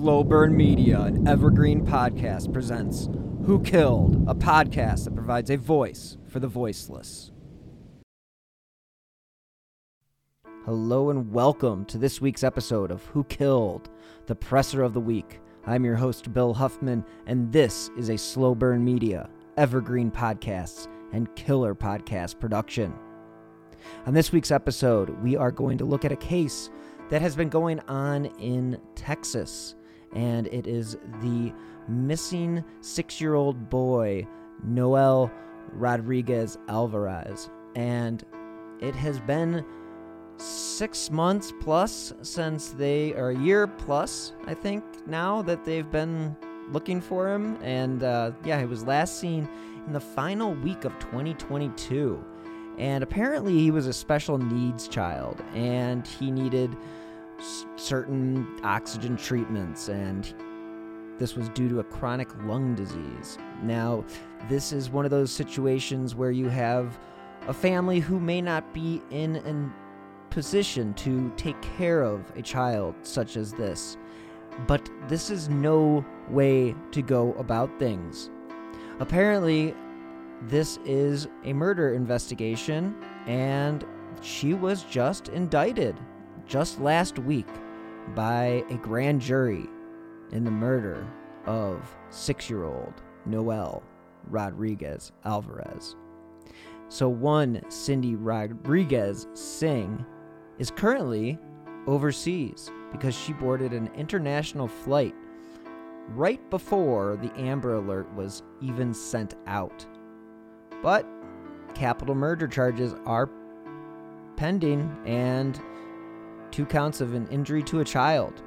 Slow Burn Media, an evergreen podcast, presents Who Killed, a podcast that provides a voice for the voiceless. Hello and welcome to this week's episode of Who Killed, the Presser of the Week. I'm your host, Bill Huffman, and this is a Slow Burn Media, evergreen podcasts, and killer podcast production. On this week's episode, we are going to look at a case that has been going on in Texas, and it is the missing six year old boy, Noel Rodriguez Alvarez. And it has been six months plus since they, or a year plus, I think, now that they've been looking for him. And uh, yeah, he was last seen in the final week of 2022. And apparently, he was a special needs child and he needed certain oxygen treatments. And this was due to a chronic lung disease. Now, this is one of those situations where you have a family who may not be in a position to take care of a child such as this. But this is no way to go about things. Apparently, this is a murder investigation, and she was just indicted just last week by a grand jury in the murder of six year old Noel Rodriguez Alvarez. So, one Cindy Rodriguez Singh is currently overseas because she boarded an international flight right before the Amber Alert was even sent out. But capital murder charges are pending and two counts of an injury to a child.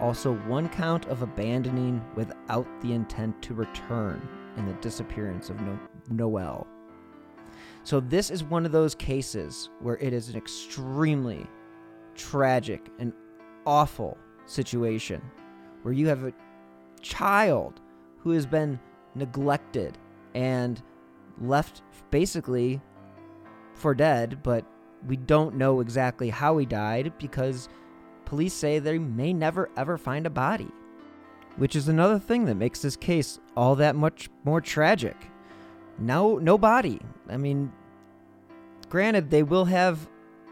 Also, one count of abandoning without the intent to return in the disappearance of no- Noel. So, this is one of those cases where it is an extremely tragic and awful situation where you have a child who has been neglected and left basically for dead, but we don't know exactly how he died because police say they may never ever find a body. Which is another thing that makes this case all that much more tragic. No no body. I mean granted they will have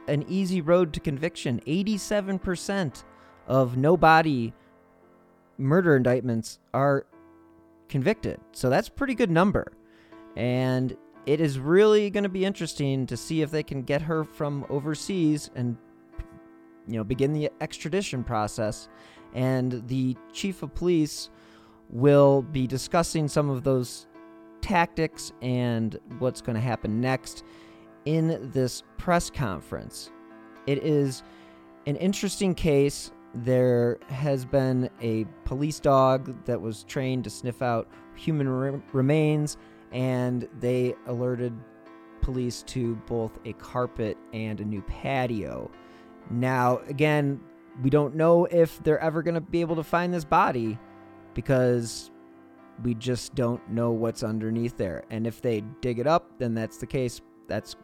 an easy road to conviction. 87% of no body murder indictments are convicted. So that's a pretty good number. And it is really going to be interesting to see if they can get her from overseas and you know begin the extradition process and the chief of police will be discussing some of those tactics and what's going to happen next in this press conference. It is an interesting case. There has been a police dog that was trained to sniff out human re- remains and they alerted police to both a carpet and a new patio. Now, again, we don't know if they're ever going to be able to find this body because we just don't know what's underneath there. And if they dig it up, then that's the case. That's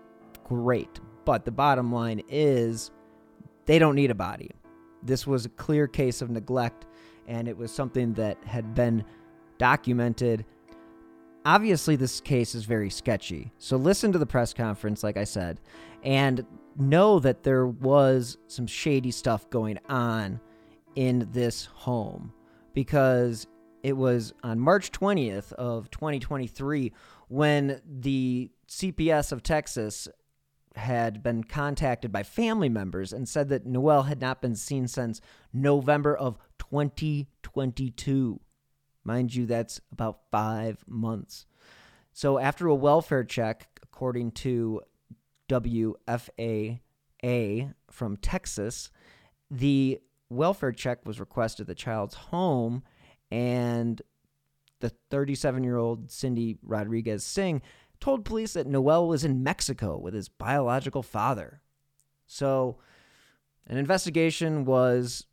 great. But the bottom line is they don't need a body. This was a clear case of neglect, and it was something that had been documented obviously this case is very sketchy. So listen to the press conference, like I said, and know that there was some shady stuff going on in this home because it was on March 20th of 2023 when the CPS of Texas had been contacted by family members and said that Noel had not been seen since November of 2022. Mind you, that's about five months. So, after a welfare check, according to WFAA from Texas, the welfare check was requested at the child's home, and the 37 year old Cindy Rodriguez Singh told police that Noel was in Mexico with his biological father. So, an investigation was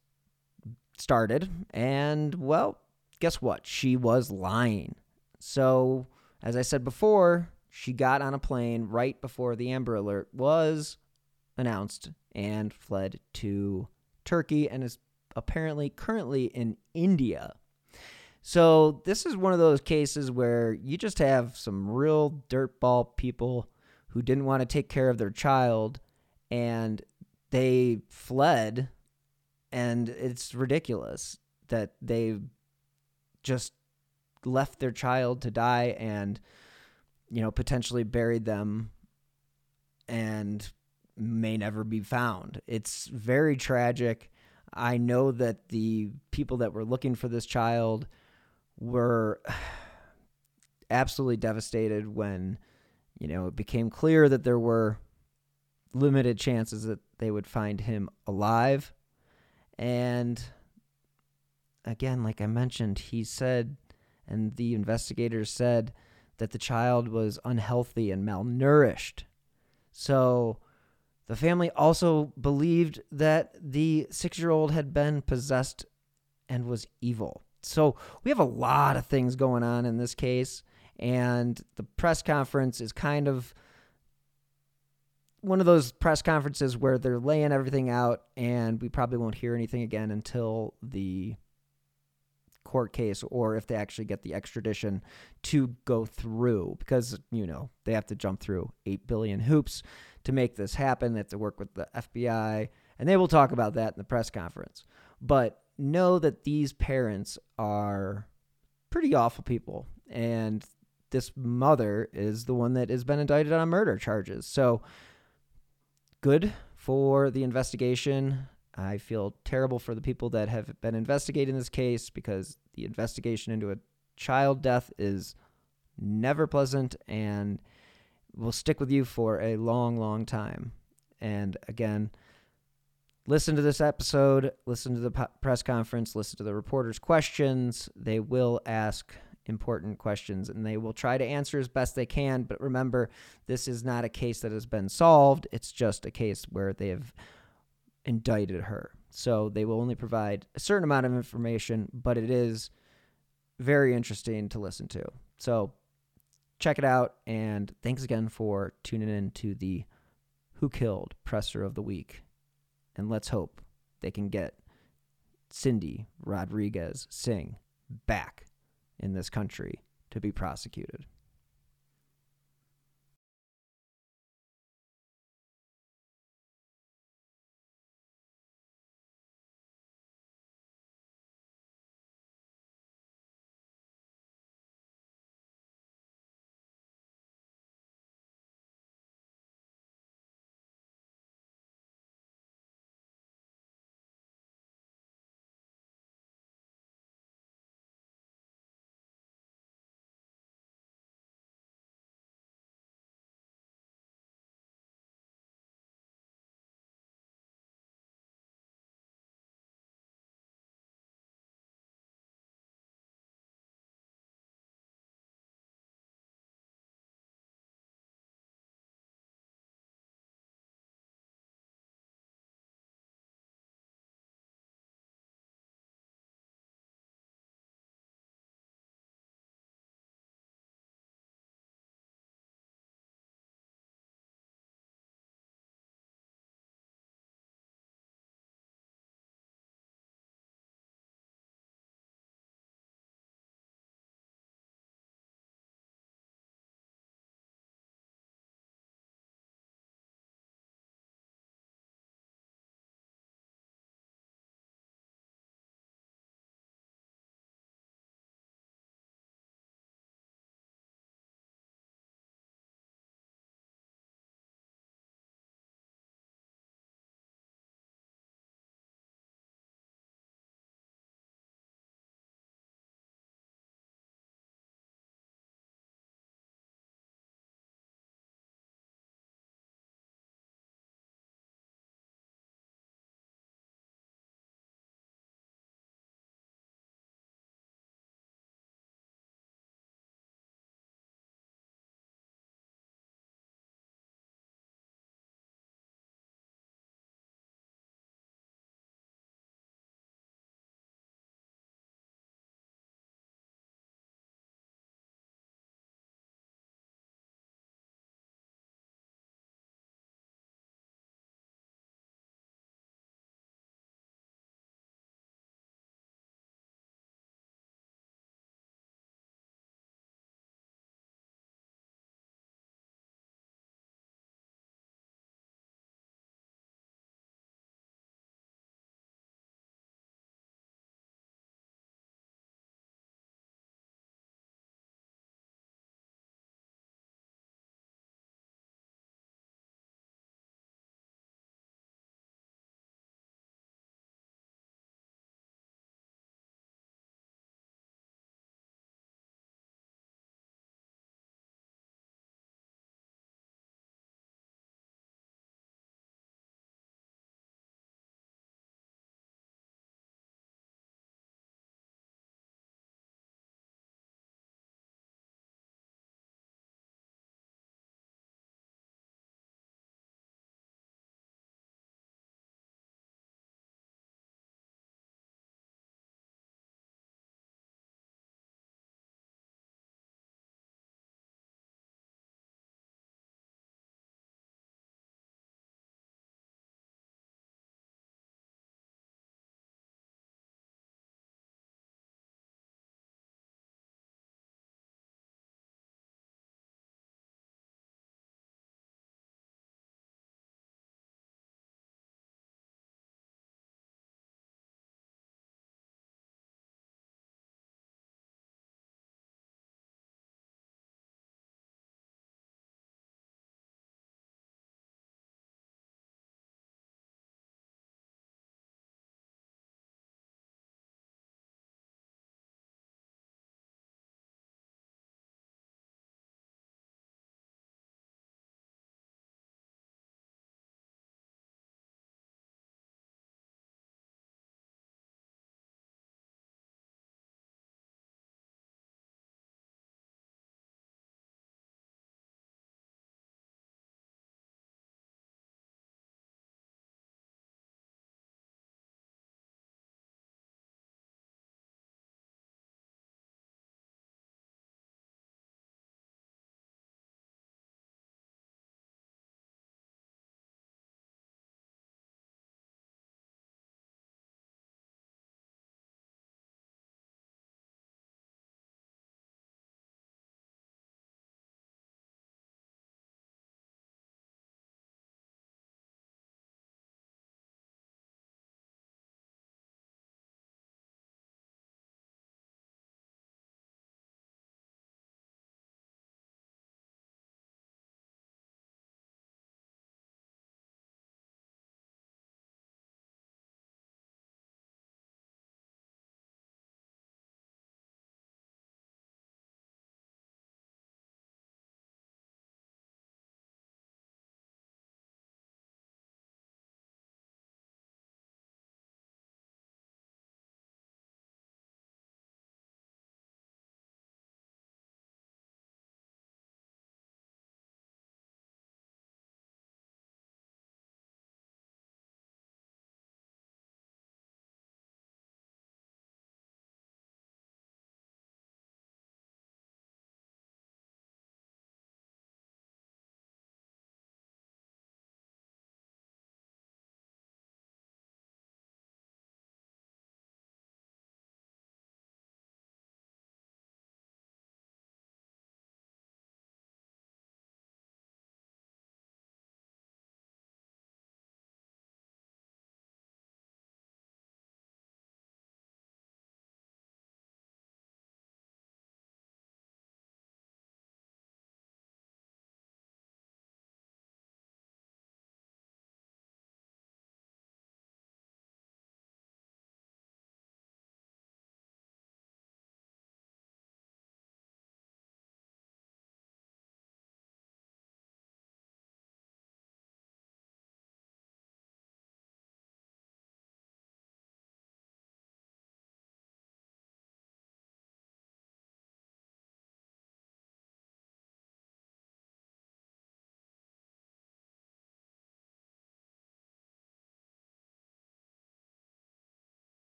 started, and well, guess what? She was lying. So, as I said before, she got on a plane right before the Amber Alert was announced and fled to Turkey and is apparently currently in India. So, this is one of those cases where you just have some real dirtball people who didn't want to take care of their child and they fled. And it's ridiculous that they just left their child to die and, you know, potentially buried them and may never be found. It's very tragic. I know that the people that were looking for this child were absolutely devastated when, you know, it became clear that there were limited chances that they would find him alive. And again, like I mentioned, he said, and the investigators said that the child was unhealthy and malnourished. So the family also believed that the six year old had been possessed and was evil. So we have a lot of things going on in this case, and the press conference is kind of one of those press conferences where they're laying everything out, and we probably won't hear anything again until the court case or if they actually get the extradition to go through because you know they have to jump through 8 billion hoops to make this happen. They have to work with the FBI and they will talk about that in the press conference. But know that these parents are pretty awful people and this mother is the one that has been indicted on murder charges. So good for the investigation I feel terrible for the people that have been investigating this case because the investigation into a child death is never pleasant and will stick with you for a long, long time. And again, listen to this episode, listen to the press conference, listen to the reporters' questions. They will ask important questions and they will try to answer as best they can. But remember, this is not a case that has been solved, it's just a case where they have indicted her. So they will only provide a certain amount of information, but it is very interesting to listen to. So check it out. And thanks again for tuning in to the Who Killed Presser of the Week. And let's hope they can get Cindy Rodriguez Singh back in this country to be prosecuted.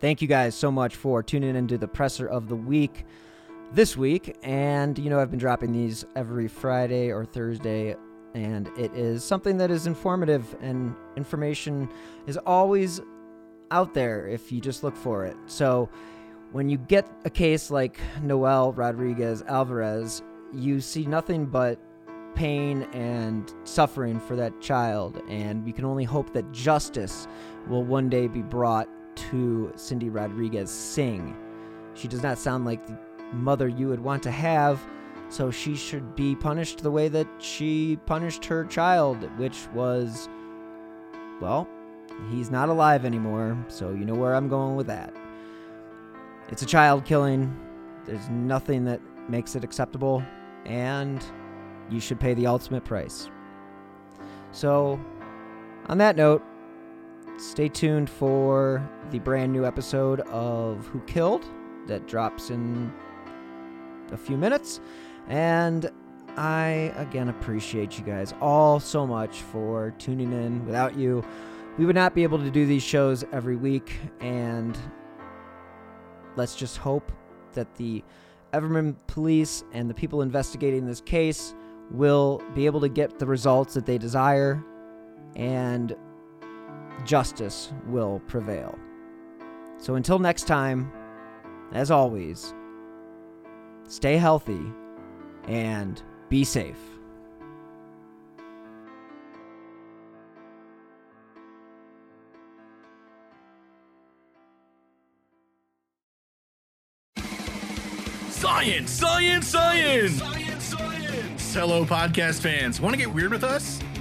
Thank you guys so much for tuning into the presser of the week this week. And, you know, I've been dropping these every Friday or Thursday, and it is something that is informative, and information is always out there if you just look for it. So, when you get a case like Noel Rodriguez Alvarez, you see nothing but pain and suffering for that child, and you can only hope that justice will one day be brought to Cindy Rodriguez Singh. She does not sound like the mother you would want to have, so she should be punished the way that she punished her child, which was, well, he's not alive anymore, so you know where I'm going with that. It's a child killing. There's nothing that makes it acceptable, and you should pay the ultimate price. So, on that note, stay tuned for the brand new episode of Who Killed that drops in a few minutes. And I, again, appreciate you guys all so much for tuning in. Without you, we would not be able to do these shows every week. And let's just hope that the Everman police and the people investigating this case will be able to get the results that they desire and justice will prevail. So until next time, as always, stay healthy and be safe. Science, science, science! Science, science! Hello, podcast fans. Want to get weird with us?